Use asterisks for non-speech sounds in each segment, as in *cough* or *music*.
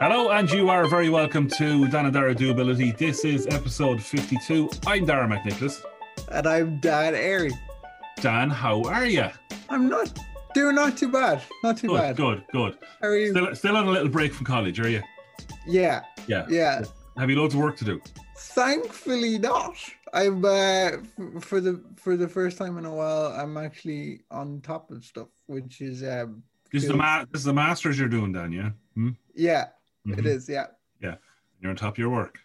Hello, and you are very welcome to Danadara Doability. This is episode 52. I'm Dara McNicholas. And I'm Dan Airy. Dan, how are you? I'm not doing not too bad. Not too Good, bad. good, good. How are you? Still, still on a little break from college, are you? yeah, Yeah. yeah. Have you loads of work to do? Thankfully not. I'm uh, f- for the for the first time in a while. I'm actually on top of stuff, which is um, This is the ma- this is the masters you're doing, Dan. Yeah. Hmm? yeah, Mhm. it is. Yeah. Yeah. You're on top of your work.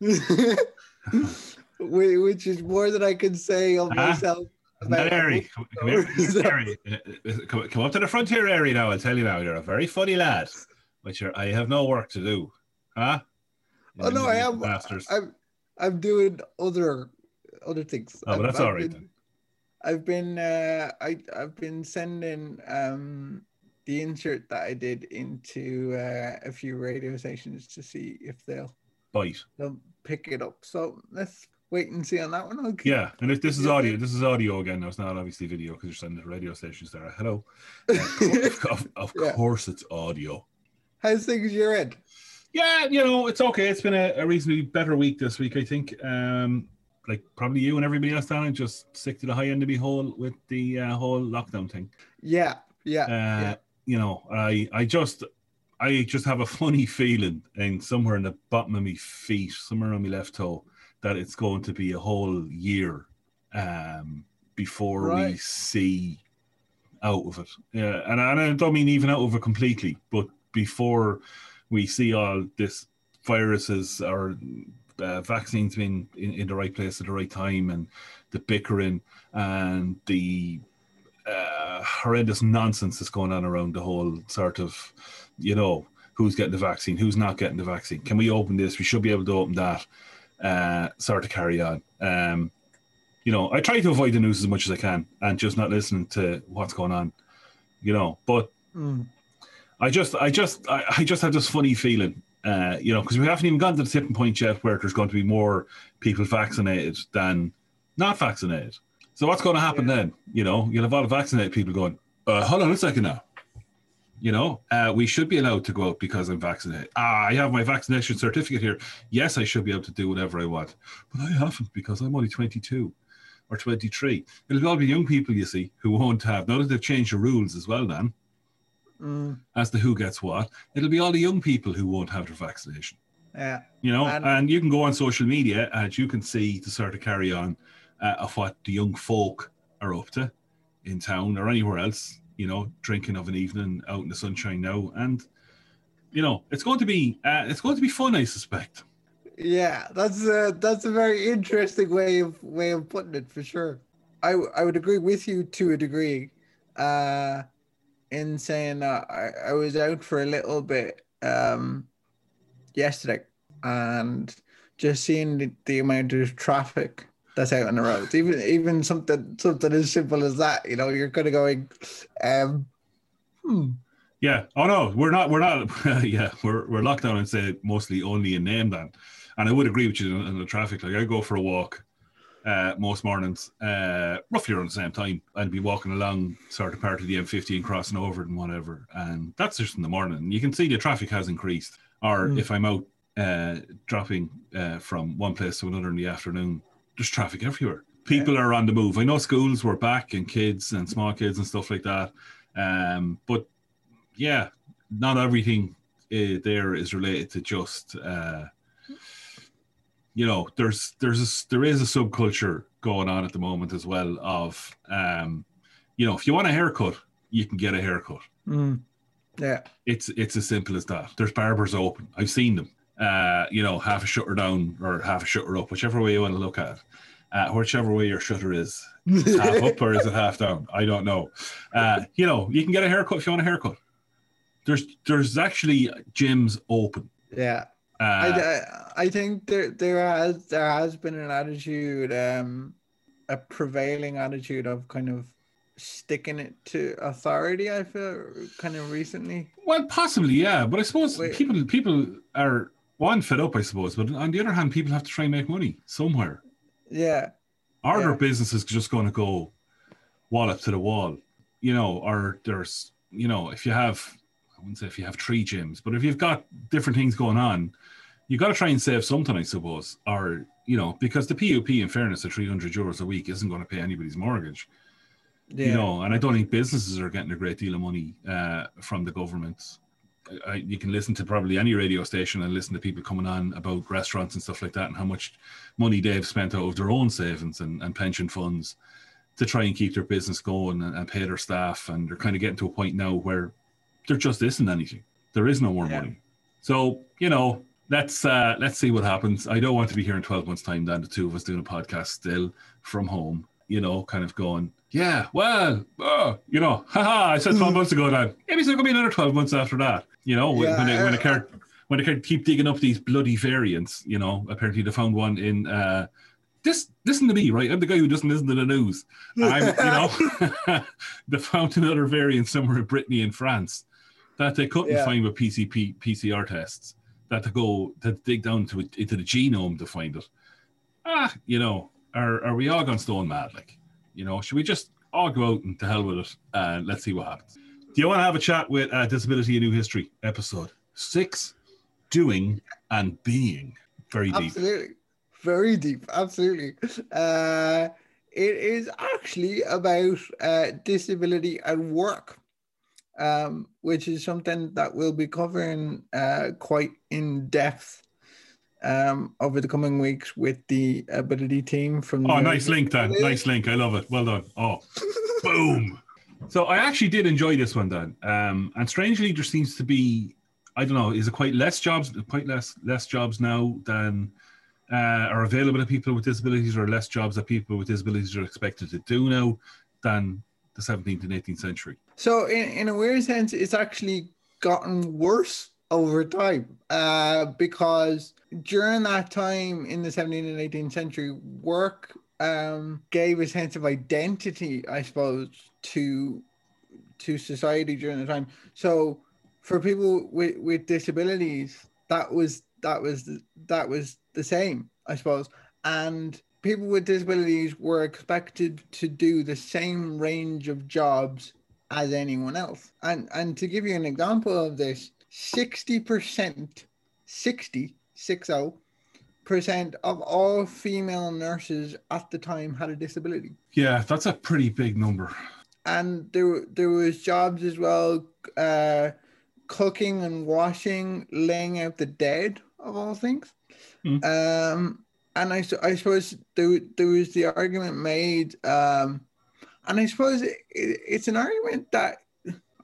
*laughs* Which is more than I can say of Ah, myself. Airy, come, come here, Is that- Airy. Uh, Come, come up to the frontier, Airy. Now I'll tell you now. You're a very funny lad, but you're. I have no work to do, huh? Oh no, I am. Masters. I'm I'm doing other other things. Oh, but I've- that's I've all right been- then. I've been uh, I I've been sending um the insert that I did into uh, a few radio stations to see if they'll Bite. they'll pick it up. So let's wait and see on that one. Okay. Yeah, and if this is audio, this is audio again. Now it's not obviously video because you're sending to radio stations there. Hello. of, *laughs* of- of Yeah. course, it's audio. How's things your end? Yeah, you know, it's okay. It's been a, a reasonably better week this week, I think. Um, like probably you and everybody else down, and just stick to the high end of the hole with the uh, whole lockdown thing. Yeah, yeah, Uh, yeah. You know, I I just I just have a *laughs* funny feeling, and somewhere in the bottom of my feet, somewhere on my left toe, that it's going to be a whole year um, before we see out of it. Yeah, and, I- and I don't mean even out of it completely, but before we see all this viruses or uh, vaccines being in, in the right place at the right time, and the bickering and the uh, horrendous nonsense that's going on around the whole sort of, you know, who's getting the vaccine, who's not getting the vaccine. Can we open this? We should be able to open that. Uh, sort of carry on. Um, you know, I try to avoid the news as much as I can and just not listening to what's going on. You know, but Mm. I just, I just, I, I just have this funny feeling, uh, you know, because we haven't even gotten to the tipping point yet where there's going to be more people vaccinated than not vaccinated. So what's going to happen then? You know, you'll have all the vaccinated people going, uh, hold on a second now. You know, uh, we should be allowed to go out because I'm vaccinated. Ah, I have my vaccination certificate here. Yes, I should be able to do whatever I want, but I haven't because I'm only 22 or 23. It'll all be young people, you see, who won't have. Now that they've changed the rules as well, then Mm. as to who gets what, it'll be all the young people who won't have their vaccination. Yeah, You know, and, And- you can go on social media and you can see the sort of carry on uh, of what the young folk are up to in town or anywhere else. You know, drinking of an evening out in the sunshine now, and you know, it's going to be uh, it's going to be fun, I suspect. yeah. That's a that's a very interesting way of way of putting it for sure. I, I would agree with you to a degree, uh, in saying that I, I was out for a little bit um yesterday and just seeing the, the amount of traffic that's out on the roads. Even even something something as simple as that, you know, you're kind of going, um, hmm, Yeah. Oh no, we're not. We're not. *laughs* yeah, we're we're locked down and say mostly only in name then. And I would agree with you in, on the traffic. Like I go for a walk uh, most mornings, uh, roughly around the same time. I'd be walking along sort of part of the M50 and crossing over it and whatever. And that's just in the morning. You can see the traffic has increased. Or Mm. if I'm out uh, dropping uh, from one place to another in the afternoon, there's traffic everywhere. People are on the move. I know schools were back and kids and small kids and stuff like that. Um, but yeah, not everything uh, there is related to just uh, you know there's there's a, there is a subculture going on at the moment as well of um, you know if you want a haircut you can get a haircut hmm, yeah, it's it's as simple as that there's barbers open i've seen them uh, you know half a shutter down or half a shutter up whichever way you want to look at it uh, whichever way your shutter is half up or is it half down? I don't know. Uh, you know, you can get a haircut if you want a haircut. There's there's actually gyms open. yeah. Uh, I, I I think there there has there has been an attitude, um, a prevailing attitude of kind of sticking it to authority. I feel kind of recently. well, possibly, yeah. But I suppose Wait. people people are one fed up, I suppose. But on the other hand, people have to try and make money somewhere. Yeah, Are Yeah. their businesses just going to go wallop to the wall? You know, or there's you know, if you have I wouldn't say if you have three gyms, but if you've got different things going on, you got to try and save something, I suppose. Or you know, because the PUP, in fairness, at 300 euros a week isn't going to pay anybody's mortgage. Yeah. You know, and I don't think businesses are getting a great deal of money uh, from the government. I, you can listen to probably any radio station and listen to people coming on about restaurants and stuff like that and how much money they've spent out of their own savings and, and pension funds to try and keep their business going and, and, pay their staff. And they're kind of getting to a point now where there just isn't anything. There is no more yeah. money. So, you know, let's uh, let's see what happens. I don't want to be here in 12 months' time, then the two of us doing a podcast still from home, you know, kind of going, yeah, well, uh, you know, haha, I said 12 months ago that maybe it's going to be another 12 months after that, you know, yeah, when, they, when, they when keep digging up these bloody variants, you know, apparently they found one in, uh, this, listen to me, right? I'm the guy who doesn't listen to the news. I'm, *laughs* you know, *laughs* they found another variant somewhere in Brittany in France that they couldn't yeah. find with PCP, PCR tests, that to go, to dig down to into the genome to find it. Ah, you know, are, are we all gone stone mad? Like, you know, should we just all go out and to hell with it and let's see what happens? Do you want to have a chat with uh, Disability: A New History episode six? Doing and being. Very deep. Absolutely. Very deep. Absolutely. Uh, it is actually about uh, disability at work, um, which is something that we'll be covering uh, quite in depth um, over the coming weeks with the ability team from. Oh, nice link, Dan. Nice link. I love it. Well done. Oh, boom. So I actually did enjoy this one, Dan. Um, and strangely, there seems to be, I don't know, is it quite less jobs, quite less less jobs now than uh, are available to people with disabilities, or less jobs that people with disabilities are expected to do now than the 17th and 18th century. So, in, in a weird sense, it's actually gotten worse over time uh, because during that time in the 17th and 18th century, work um, gave a sense of identity, I suppose, to to society during the time. So for people with, with disabilities, that was that was that was the same, I suppose. And people with disabilities were expected to do the same range of jobs as anyone else. And and to give you an example of this, 60%, 60, 60 percent of all female nurses at the time had a disability. Yeah, that's a pretty big number. And there, there was jobs as well, uh, cooking and washing, laying out the dead of all things. Mm. Um, and I, I suppose there, there was the argument made, um, and I suppose it, it, it's an argument that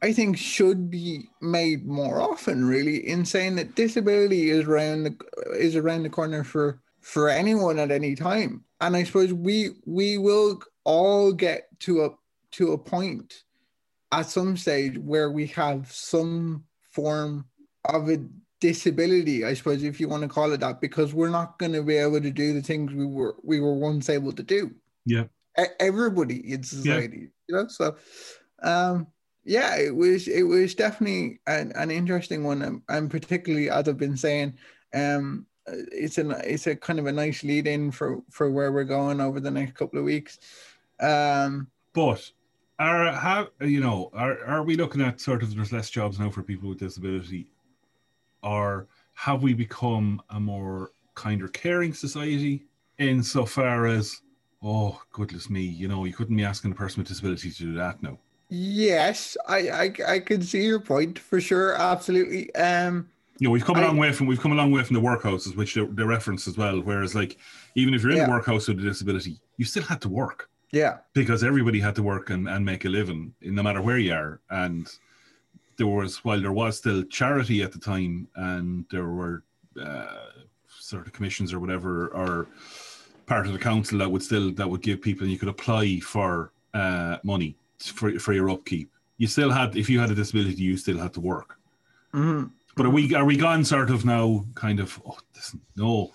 I think should be made more often, really, in saying that disability is around the is around the corner for for anyone at any time. And I suppose we we will all get to a to a point at some stage where we have some form of a disability, I suppose, if you want to call it that, because we're not going to be able to do the things we were we were once able to do. Yeah, everybody in society, yeah. you know. So, um, yeah, it was it was definitely an, an interesting one, and, and particularly as I've been saying, um, it's a it's a kind of a nice lead in for for where we're going over the next couple of weeks. Um, but are how you know are are we looking at sort of there's less jobs now for people with disability, or have we become a more kinder, caring society insofar as oh goodness me, you know you couldn't be asking a person with disability to do that now. Yes, I, I I can see your point for sure. Absolutely. Um, you know, we've come a long way from we've come a long way from the workhouses, which they, they reference as well. Whereas, like, even if you're in yeah. a workhouse with a disability, you still had to work. Yeah. Because everybody had to work and, and make a living, no matter where you are. And there was, while there was still charity at the time, and there were uh, sort of commissions or whatever, or part of the council that would still that would give people, and you could apply for uh, money for for your upkeep. You still had, if you had a disability, you still had to work. Mm-hmm. But are we are we gone sort of now? Kind of. Oh, this, no,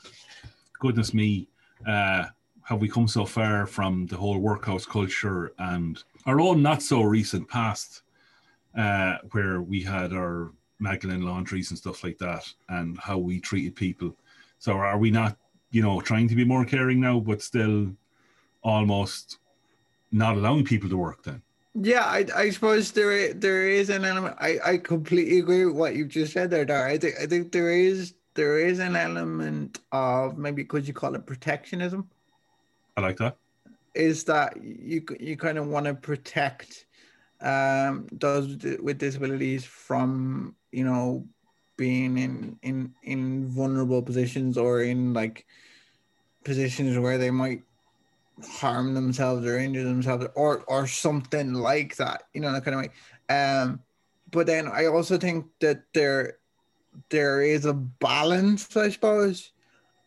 goodness me. Uh, have we come so far from the whole workhouse culture and our own not so recent past, uh, where we had our Magdalene laundries and stuff like that, and how we treated people. So are we not, you know, trying to be more caring now, but still almost not allowing people to work then? Yeah, I, I suppose there is, there is an element. I, I completely agree with what you've just said there, Dar. I think I think there is there is an element of maybe could you call it protectionism? I like that. Is that you you kind of want to protect um, those with disabilities from you know being in in in vulnerable positions or in like positions where they might harm themselves or injure themselves or or something like that you know that kind of way. Um but then i also think that there there is a balance i suppose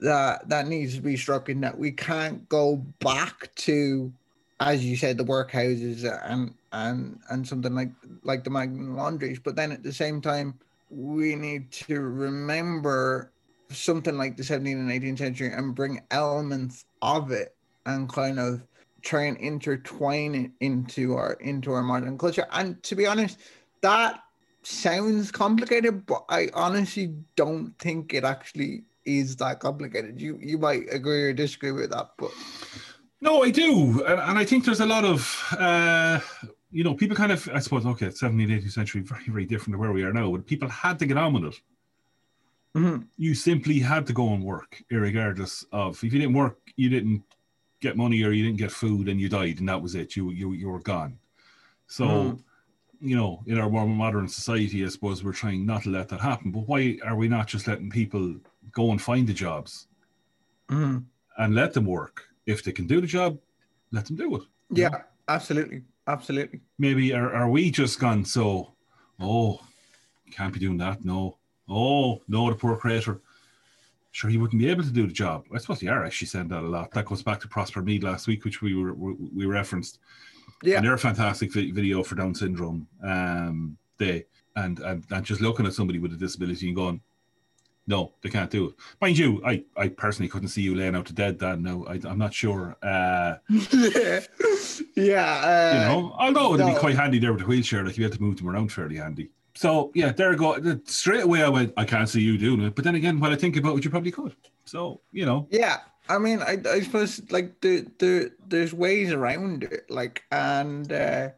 that that needs to be struck in that we can't go back to as you said the workhouses and and and something like like the Magdalen laundries. But then at the same time we need to remember something like the 17th and 18th century and bring elements of it and kind of try and intertwine it into our into our modern culture. And to be honest, that sounds complicated, but I honestly don't think it actually is that complicated. You you might agree or disagree with that, but no, I do, and, and I think there's a lot of uh, you know people kind of I suppose okay, 17th, 18th century very very different to where we are now, but people had to get on with it. Mm-hmm. You simply had to go and work, regardless of if you didn't work, you didn't get money or you didn't get food and you died and that was it. You you you were gone. So, mm. you know, in our more modern society, I suppose we're trying not to let that happen. But why are we not just letting people go and find the jobs mm. and let them work? If they can do the job, let them do it. Yeah, know? absolutely, absolutely. Maybe are are we just gone so? Oh, can't be doing that. No. Oh no, the poor creator sure he wouldn't be able to do the job. I suppose they are actually saying that a lot. That goes back to Prosper Meath last week, which we were we referenced. Yeah, and they're a fantastic video for Down syndrome. Um, they and, and and just looking at somebody with a disability and going, no, they can't do it. Mind you, I I personally couldn't see you laying out to dead. Dan, no, I, am not sure. Uh, *laughs* yeah, uh, you know, although it'd no. be quite handy there with the wheelchair, like you had to move them around fairly handy. So yeah, there you go. Straight away, I went, I can't see you doing it. But then again, when I think about it, you probably could. So you know. Yeah, I mean, I, I suppose like the the there's ways around it, like, and uh,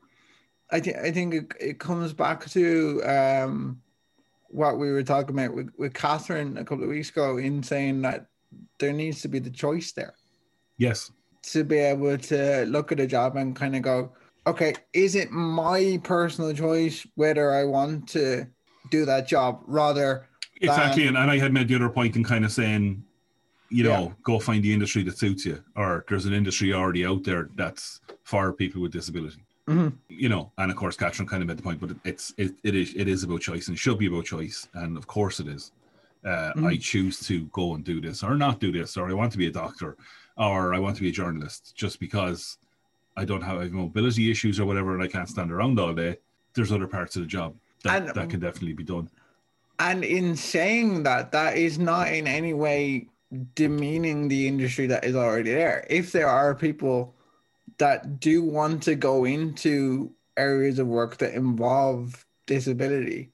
I think I think it, it comes back to um what we were talking about with, with Catherine a couple of weeks ago in saying that there needs to be the choice there. Yes. To be able to look at a job and kind of go, okay, is it my personal choice whether I want to do that job rather exactly than... and, and i had made the other point in kind of saying you know yeah. go find the industry that suits you or there's an industry already out there that's for people with disability mm-hmm. you know and of course Catherine kind of made the point but it's it, it is it is about choice and it should be about choice and of course it is uh, mm-hmm. i choose to go and do this or not do this or i want to be a doctor or i want to be a journalist just because I don't have, mobility issues or whatever, and I can't stand around all day. There's other parts of the job that, and, that can definitely be done. And in saying that, that is not in any way demeaning the industry that is already there. If there are people that do want to go into areas of work that involve disability,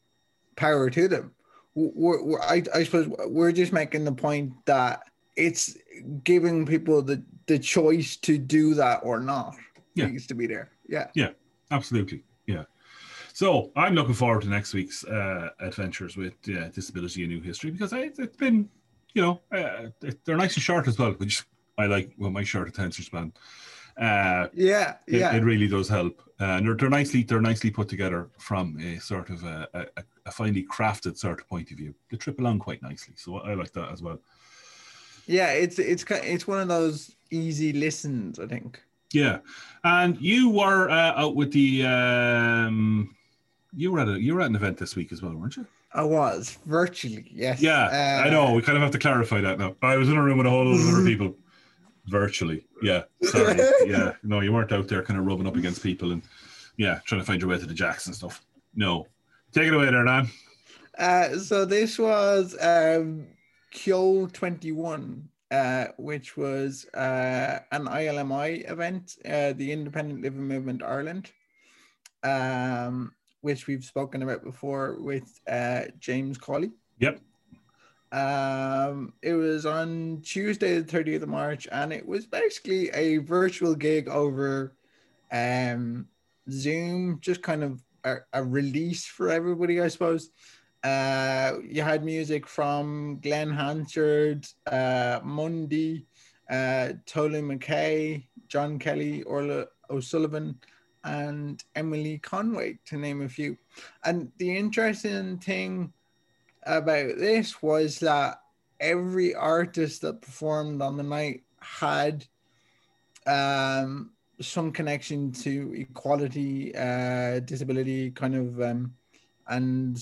power to them. We're, we're, I, I suppose we're just making the point that it's giving people the, the choice to do that or not yeah. needs to be there. Yeah. Yeah, absolutely. Yeah. So I'm looking forward to next week's uh, adventures with uh, Disability: A New History because I, it's been, you know, uh, they're nice and short as well, which I like. Well, my short attention span. Uh, yeah, it, yeah, it really does help. Uh, and they're, they're nicely they're nicely put together from a sort of a, a, a finely crafted sort of point of view. They trip along quite nicely, so I like that as well. Yeah, it's it's it's one of those easy listens, I think. Yeah, and you were uh, out with the um, you were at a you were at an event this week as well, weren't you? I was virtually, yes. Yeah, uh, I know. We kind of have to clarify that now. I was in a room with a whole lot of other *laughs* people, virtually. Yeah, sorry. *laughs* yeah, no, you weren't out there kind of rubbing up against people and yeah, trying to find your way to the jacks and stuff. No, take it away there, Dan. Uh, so this was um, Kyo twenty one uh, which was uh, an ILMI event, uh, the Independent Living Movement Ireland, um, which we've spoken about before with uh, James Cawley. Yep. Um, it was on Tuesday, the 30th of March, and it was basically a virtual gig over um, Zoom, just kind of a, a release for everybody, I suppose. Uh, you had music from Glen Hansard, uh, Mundy, uh, McKay, John Kelly, Orla O'Sullivan, and Emily Conway, to name a few. And the interesting thing about this was that every artist that performed on the night had um, some connection to equality, uh, disability, kind of, um, and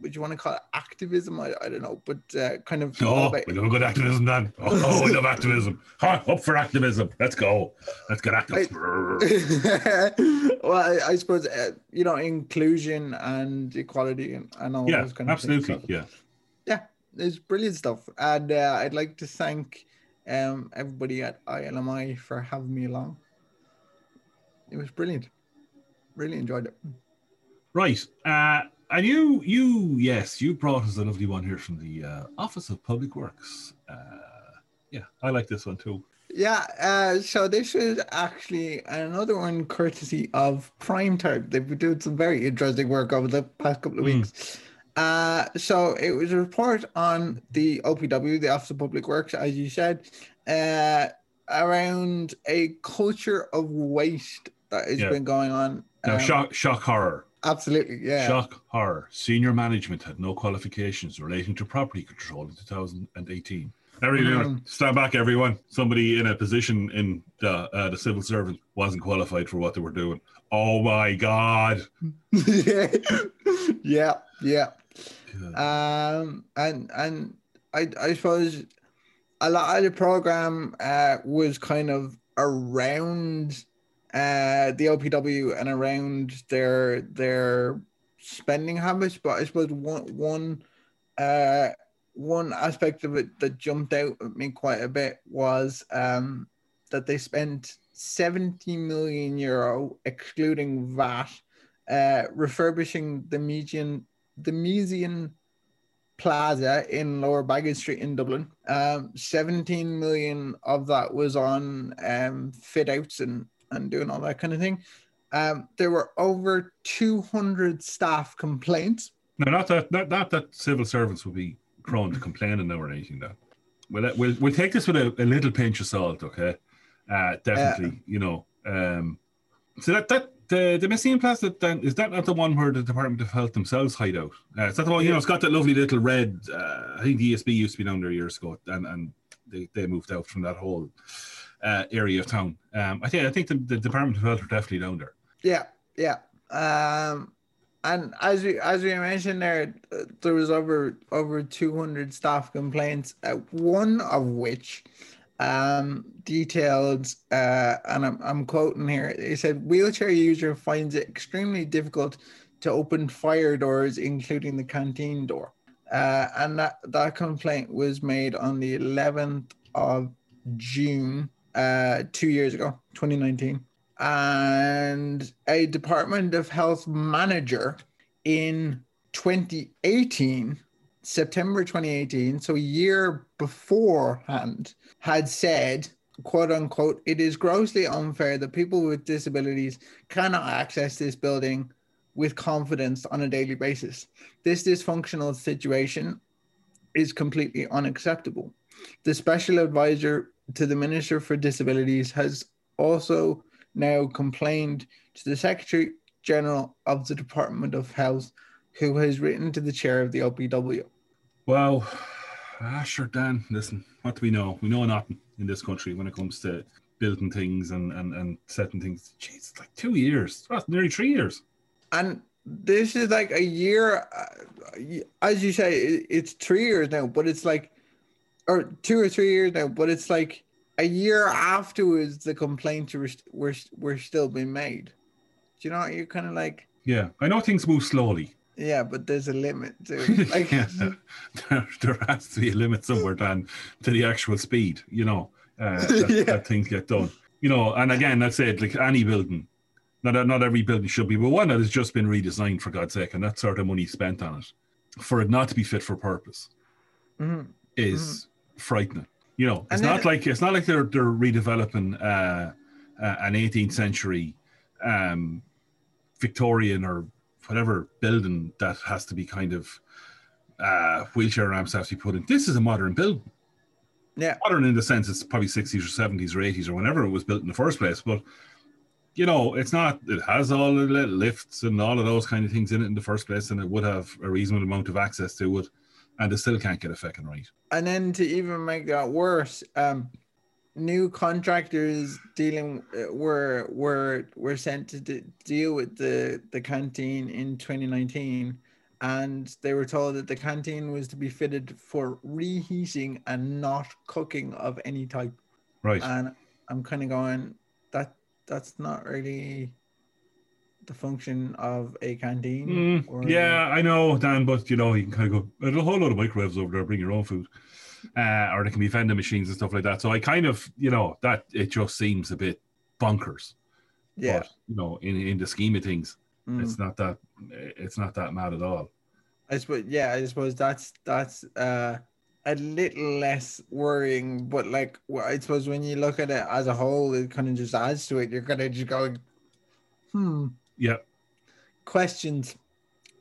would you want to call it activism? I, I don't know, but uh, kind of. Oh, about... we love good activism, Dan. *laughs* Oh, we love activism. Huh, up for activism. Let's go. Let's get active. I, *laughs* well, I, I suppose uh, you know inclusion and equality and, and all yeah, those kind of absolutely. things. So, yeah, yeah, it's brilliant stuff, and uh, I'd like to thank um, everybody at ILMI for having me along. It was brilliant. Really enjoyed it. Right. Uh, and you, you, yes, you brought us a lovely one here from the uh, Office of Public Works. Uh, yeah, I like this one too. Yeah, uh, so this is actually another one courtesy of Prime Time. They've been doing some very interesting work over the past couple of hmm. weeks. Mm. Uh, so it was a report on the OPW, the Office of Public Works, as you said, uh, around a culture of waste that has yeah. been going on. Now, um, shock, shock horror. Absolutely, yeah. Shock horror. Senior management had no qualifications relating to property control in 2018. Everyone, mm. stand back, everyone. Somebody in a position in the uh, the civil service wasn't qualified for what they were doing. Oh my god. *laughs* yeah, yeah, yeah. Um, and and I I suppose a lot of the program uh, was kind of around uh, the OPW and around their their spending habits. But I suppose one one uh, one aspect of it that jumped out at me quite a bit was um, that they spent 70 million euro, excluding VAT, uh, refurbishing the Miesian the Miesian Plaza in Lower Baggot Street in Dublin. Um, 17 million of that was on um, fit outs and and doing all that kind of thing. Um, there were over 200 staff complaints. No, not that not, not that civil servants would be prone to complaining now or anything. That we'll, we'll we'll take this with a, a little pinch of salt, okay? Uh, definitely, uh, you know. Um, so that that the the Miesian Plaza then is that not the one where the Department of Health themselves hide out? Uh, is that the one? You know, it's got that lovely little red. Uh, I think the ESB used to be down there years ago, and and they, they moved out from that whole uh, area of town. Um, I think I think the, the Department of Health are definitely down there. Yeah, yeah. Um, and as we as we mentioned there, there was over over two hundred staff complaints. Uh, one of which um, detailed, uh, and I'm I'm quoting here. He said, "Wheelchair user finds it extremely difficult to open fire doors, including the canteen door." Uh, and that, that complaint was made on the 11th of June uh, two years ago, 2019. And a Department of Health manager in 2018, September 2018, so a year beforehand, had said, quote unquote, it is grossly unfair that people with disabilities cannot access this building with confidence on a daily basis. This dysfunctional situation is completely unacceptable. The special advisor to the Minister for Disabilities has also now complained to the Secretary General of the Department of Health, who has written to the chair of the OPW. Well, ah, sure, Dan. Listen, what do we know? We know nothing in this country when it comes to building things and, and, and setting things. Jeez, it's like two years, well, nearly three years. And this is like a year, uh, as you say, it's three years now, but it's like or two or three years now, but it's like a year afterwards the complaints were were, were still being made. Do you know? You're kind of like yeah. I know things move slowly. Yeah, but there's a limit to *laughs* like yeah, there, there, has to be a limit somewhere Dan to the actual speed. You know uh, *laughs* that, yeah. that things get done. You know, and again, that's it. Like any building, not not every building should be, but one that has just been redesigned for God's sake, and that sort of money spent on it for it not to be fit for purpose mm-hmm. is. Mm-hmm frightening. You know, it's not like it's not like they're they're redeveloping uh, uh, an 18th century um, Victorian or whatever building that has to be kind of uh, wheelchair ramps have to be put in. This is a modern building. Yeah. Modern in the sense it's probably 60s or 70s or 80s or whenever it was built in the first place. But, you know, it's not, it has all the lifts and all of those kind of things in it in the first place, and it would have a reasonable amount of access to it, and it still can't get a fucking right. And then to even make that worse, um, new contractors dealing uh, were were were sent to d- deal with the the canteen in 2019 and they were told that the canteen was to be fitted for reheating and not cooking of any type Right. and i'm kind of going that that's not really the function of a canteen Mm, or- yeah, I know, Dan, but you know, you can kind of go, there's a whole lot of microwaves over there, bring your own food. Uh, or there can be vending machines and stuff like that. So I kind of, you know, that it just seems a bit bonkers. yeah But, you know, in, in the scheme of things, Mm. it's not that it's not that mad at all. I suppose yeah, I suppose that's that's uh a little less worrying, but like I suppose when you look at it as a whole, it kind of just adds to it. You're kind of just going, hmm, Yeah, questions,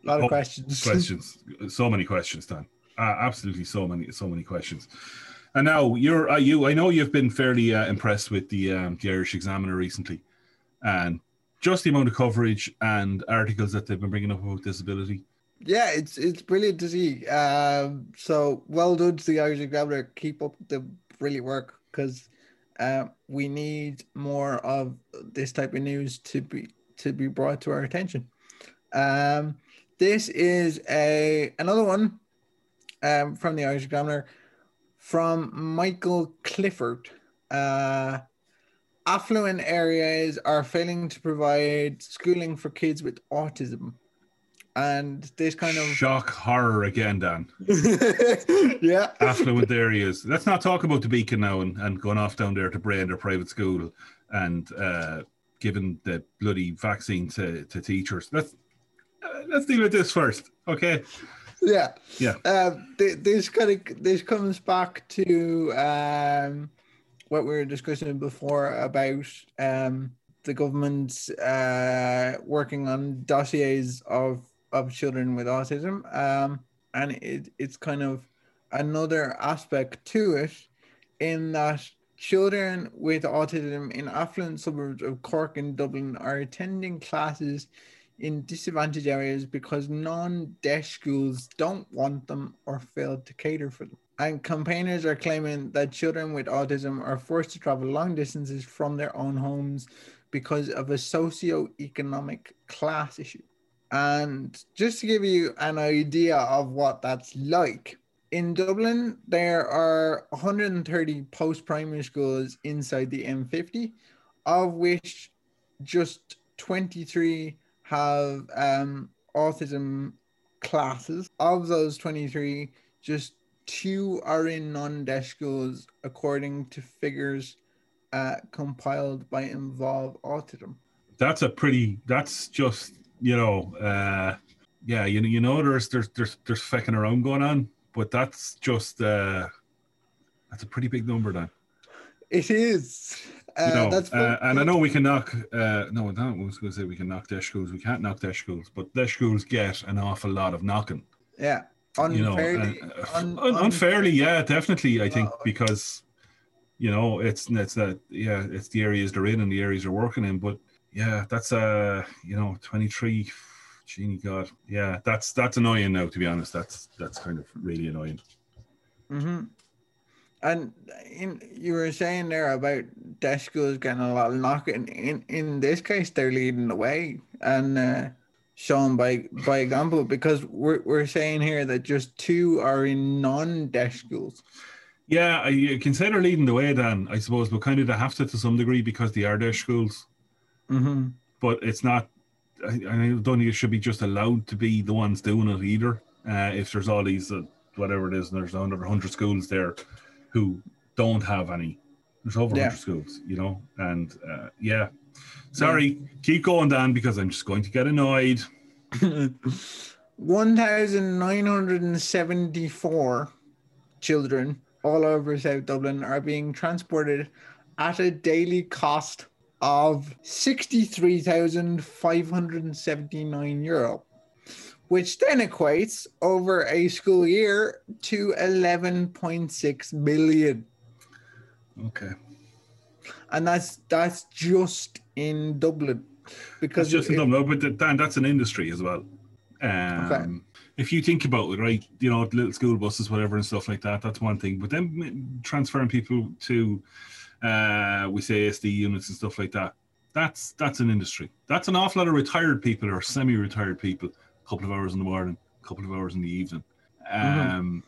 a lot of Oh, questions. *laughs* questions. so many questions, Dan. Uh, absolutely, so many, so many questions. And now you're uh, you. I know you've been fairly uh, impressed with the um, the Irish Examiner recently, and just the amount of coverage and articles that they've been bringing up about disability. yeah, it's it's brilliant to see. Um, so well done to the Irish Examiner. Keep up the brilliant work because uh, we need more of this type of news to be to be brought to our attention. Um, this is a another one um, from the Irish Examiner from Michael Clifford. Uh, affluent areas are failing to provide schooling for kids with autism. And this kind of Shock horror again, Dan. *laughs* yeah, Affluent areas. Let's not talk about the beacon now and, and going off down there to Bray their private school and uh, giving the bloody vaccine to, to teachers. Let's uh, let's deal with this first, okay? yeah, Yeah. Um, th- this kind of this comes back to um, what we were discussing before about um, the government uh, working on dossiers of of children with autism, um, and it, it's kind of another aspect to it, in that children with autism in affluent suburbs of Cork and Dublin are attending classes in disadvantaged areas because non-DEIS schools don't want them or fail to cater for them. And campaigners are claiming that children with autism are forced to travel long distances from their own homes because of a socio-economic class issue. And just to give you an idea of what that's like, in Dublin, there are 130 post primary schools inside the M50, of which just 23 have um, autism classes. Of those 23, just two are in non DEIS schools, according to figures uh, compiled by Involve Autism. That's a pretty. That's just you know, uh, yeah, you know, you know, there's there's there's there's fecking around going on, but that's just uh, that's a pretty big number, then. It is. Uh, you know, that's uh, and I know we can knock. Uh, no, I was going to say we can knock DEIS schools. We can't knock DEIS schools, but DEIS schools get an awful lot of knocking. yeah. You know, Unfairly, uh, un- un- un- unfairly, yeah, definitely. I think Well, because you know it's it's that yeah, it's the areas they're in and the areas they're working in. But yeah, that's uh you know twenty three. Genie God, yeah, that's that's annoying now. To be honest, that's that's kind of really annoying. hmm And in, you were saying there about DEIS schools getting a lot of knock. In in this case, they're leading the way and uh, shown by by example because we're we're saying here that just two are in non-DEIS schools. Yeah, I you consider leading the way, Dan. I suppose, but kind of they have to to some degree because they are DEIS schools. Mm-hmm. but it's not. I, I don't think it should be just allowed to be the ones doing it either. Uh, if there's all these uh, whatever it is, and there's under hundred schools there who don't have any. There's over Yeah. hundred schools, you know, and uh, yeah. Sorry, keep going, Dan, because I'm just going to get annoyed. 1,974 children all over South Dublin are being transported at a daily cost of 63,579 euro, which then equates over a school year to 11.6 million. Okay. And that's that's just in Dublin. Because just in Dublin, but Dan, that's an industry as well. Um, okay. If you think about it, right, you know, little school buses, whatever, and stuff like that, that's one thing. But then transferring people to uh, we say SD units and stuff like that. That's that's an industry. That's an awful lot of retired people or semi-retired people. A couple of hours in the morning, a couple of hours in the evening. Mm-hmm. Um, mm-hmm.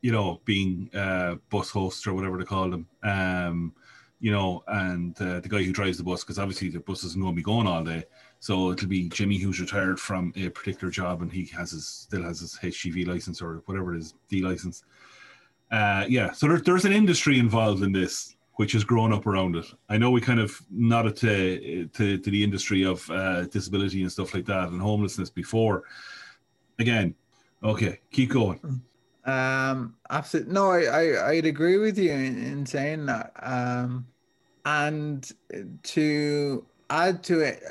You know, being uh, bus hosts or whatever they call them. Um, you know, and uh, the guy who drives the bus, because obviously the bus isn't going to be going all day. So it'll be Jimmy who's retired from a particular job and he has his still has his HGV license or whatever it is, D license. Uh, yeah, so there, there's an industry involved in this which has grown up around it. I know we kind of nodded to to, to the industry of uh, disability and stuff like that and homelessness before. Again, okay, keep going. Um, absolutely. No, I, I I'd agree with you in, in saying that. Um, and to add to it,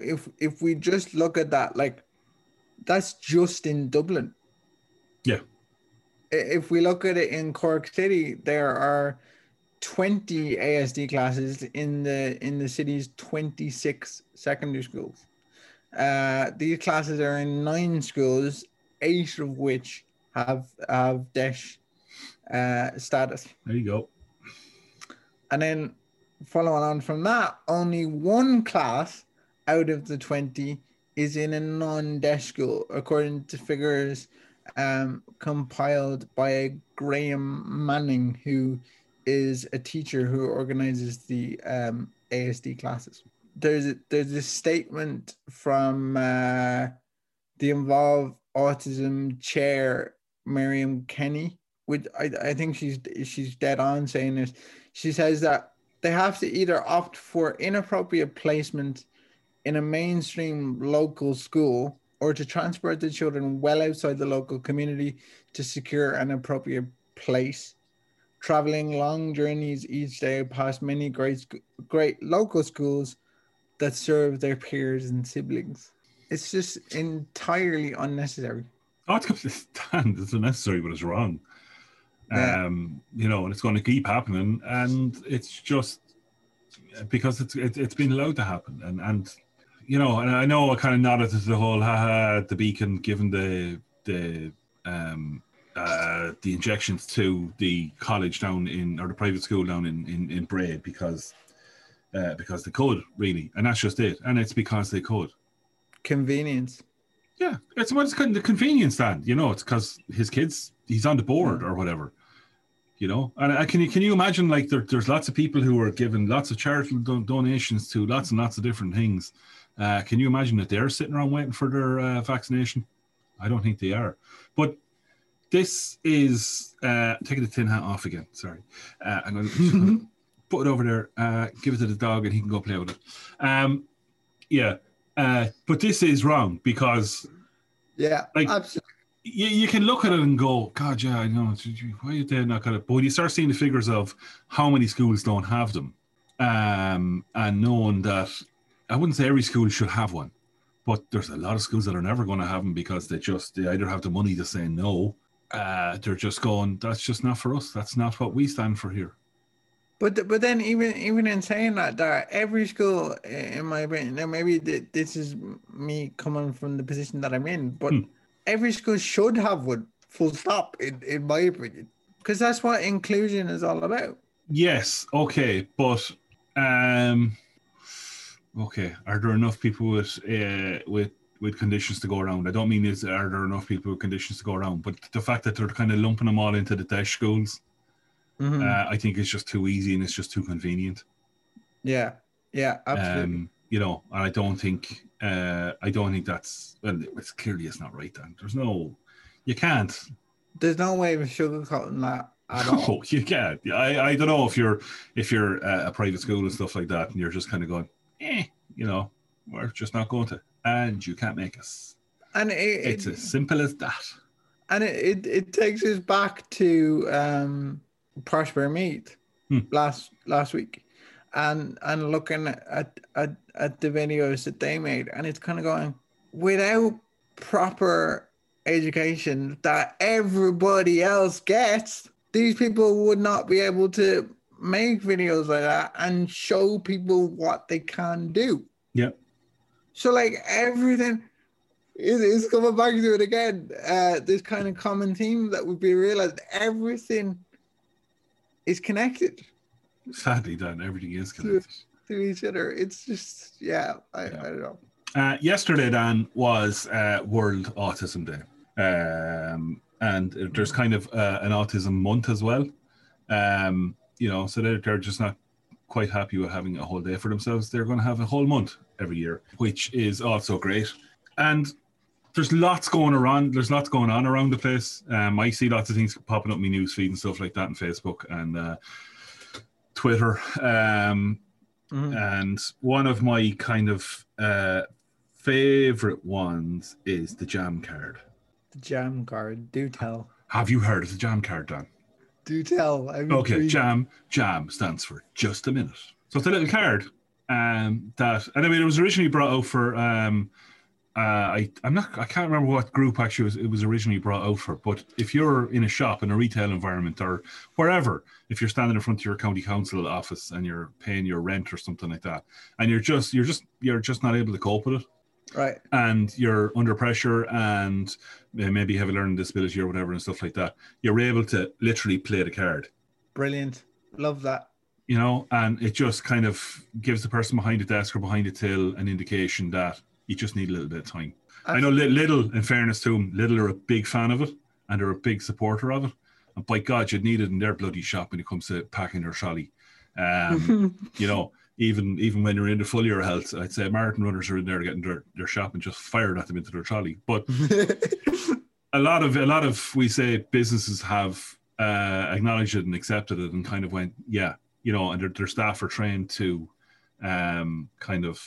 if if we just look at that, like that's just in Dublin. Yeah. If we look at it in Cork City, there are 20 ASD classes in the in the city's 26 secondary schools. Uh, these classes are in nine schools, eight of which have have DEIS uh, status. There you go. And then following on from that, only one class out of the 20 is in a non-DEIS school, according to figures um, compiled by Graham Manning, who is a teacher who organizes the um, ASD classes. There's a, there's a statement from uh, the involved autism chair, Miriam Kenny, which I, I think she's she's dead on saying this. She says that they have to either opt for inappropriate placement in a mainstream local school or to transport the children well outside the local community to secure an appropriate place traveling long journeys each day past many great great local schools that serve their peers and siblings. It's just entirely unnecessary. Oh, it's. It's unnecessary, but it's wrong. Yeah. Um, you know, and it's going to keep happening, and it's just because it's it, has been allowed to happen, and and you know, and I know I kind of nodded to the whole haha the beacon given the the um uh, the injections to the college down in or the private school down in in, in Bray because uh, because they could really, and that's just it, and it's because they could. Convenience. Yeah, it's what's the convenience stand. You know, it's because his kids he's on the board or whatever. You know, and I, can you can you imagine like there, there's lots of people who are given lots of charitable don- donations to lots and lots of different things. Uh, can you imagine that they're sitting around waiting for their uh, vaccination? I don't think they are. But this is uh, taking the tin hat off again. Sorry, uh, I'm going *laughs* to put it over there. Uh, give it to the dog, and he can go play with it. Um, yeah, uh, but this is wrong because yeah, like absolutely. You, you can look at it and go, God, yeah, I know. Why are they not got it? But when you start seeing the figures of how many schools don't have them, um, and knowing that I wouldn't say every school should have one, but there's a lot of schools that are never going to have them because they just they either have the money to say no, uh, they're just going, that's just not for us. That's not what we stand for here. But but then even even in saying that, that every school, in my opinion, now maybe this is me coming from the position that I'm in, but hmm. every school should have one. Full stop. In in my opinion, because that's what inclusion is all about. Yes. Okay. But um. Okay. Are there enough people with uh, with with conditions to go around. I don't mean is are there enough people with conditions to go around, but the fact that they're kind of lumping them all into the DEIS schools, mm-hmm. uh, I think it's just too easy and it's just too convenient. Yeah, yeah, absolutely. Um, you know, and I don't think uh, I don't think that's well. It's clearly it's not right. Then there's no, you can't. There's no way of sugarcoating that. At all. No, *laughs* you can't. I, I don't know if you're if you're a private school and stuff like that, and you're just kind of going, eh, you know, we're just not going to and you can't make us. And it, it's it, as simple as that. And it, it, it takes us back to um, Prosper Meath hmm. last last week. and and looking at at, at the videos that they made, and it's kind of going without proper education that everybody else gets. These people would not be able to make videos like that and show people what they can do. Yeah. So like everything is, is coming back to it again. Uh, this kind of common theme that would be realized. Everything is connected Sadly, Dan, everything is connected. to each other. It's just yeah, I, Yeah. I don't know. Uh, yesterday, Dan, was uh, World Autism Day. Um, and there's kind of uh, an autism month as well. Um, you know, so they're, they're just not quite happy with having a whole day for themselves. They're going to have a whole month every year, which is also great. And there's lots going around. There's lots going on around the place. Um, I see lots of things popping up in my news feed and stuff like that on Facebook and uh, Twitter. Um, Mhm. and one of my kind of uh, favorite ones is the jam card. The jam card. Do tell. Have you heard of the jam card, Dan? Do tell. I'm Okay, intrigued. jam. Jam stands for just a minute. So it's a little card um, that, and I mean, it was originally brought out for. Um, uh, I I'm not. I can't remember what group actually was, it was originally brought out for. But if you're in a shop in a retail environment or wherever, if you're standing in front of your county council office and you're paying your rent or something like that, and you're just you're just you're just not able to cope with it, Right. and you're under pressure and uh, maybe you have a learning disability or whatever and stuff like that, you're able to literally play the card. Brilliant. Love that. you know, and it just kind of gives the person behind the desk or behind the till an indication that you just need a little bit of time. I know Li- Lidl, in fairness to them, Lidl are a big fan of it and they're a big supporter of it. And by God, you'd need it in their bloody shop when it comes to packing their trolley. Um, *laughs* you know, even even when you're into full year health, I'd say marathon runners are in there getting their, their shop and just fired at them into their trolley. But *laughs* a lot of a lot of we say businesses have uh, acknowledged it and accepted it and kind of went, yeah, you know, and their, their staff are trained to um, kind of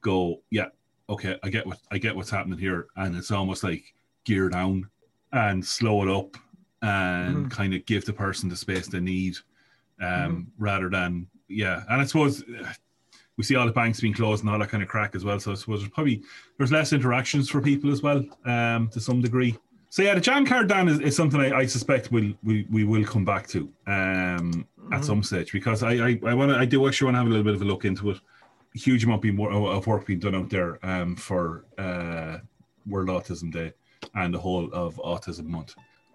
go, yeah, okay, I get what I get what's happening here, and it's almost like gear down and slow it up and Mhm. kind of give the person the space they need, um, Mhm. rather than yeah. And I suppose we see all the banks being closed and all that kind of crack as well. So I suppose there's probably there's less interactions for people as well, um, to some degree. So yeah, the jam card Dan is, is something I, I suspect we'll, we we will come back to um, at Mhm. some stage because I I, I want to I do actually want to have a little bit of a look into it. A huge amount being more of work being done out there um, for uh, World Autism Day and the whole of Autism Month.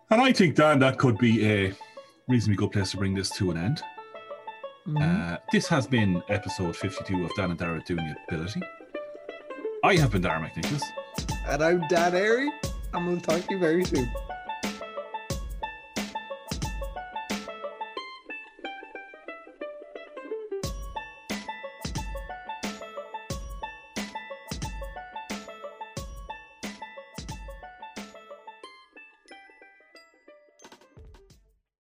And I think Dan that could be a reasonably good place to bring this to an end. Mhm. Uh, this has been episode 52 of Dan and Dara Doing It Ability. I have been Dara McNicholas. and I'm Dan Airy, and we'll talk to you very soon.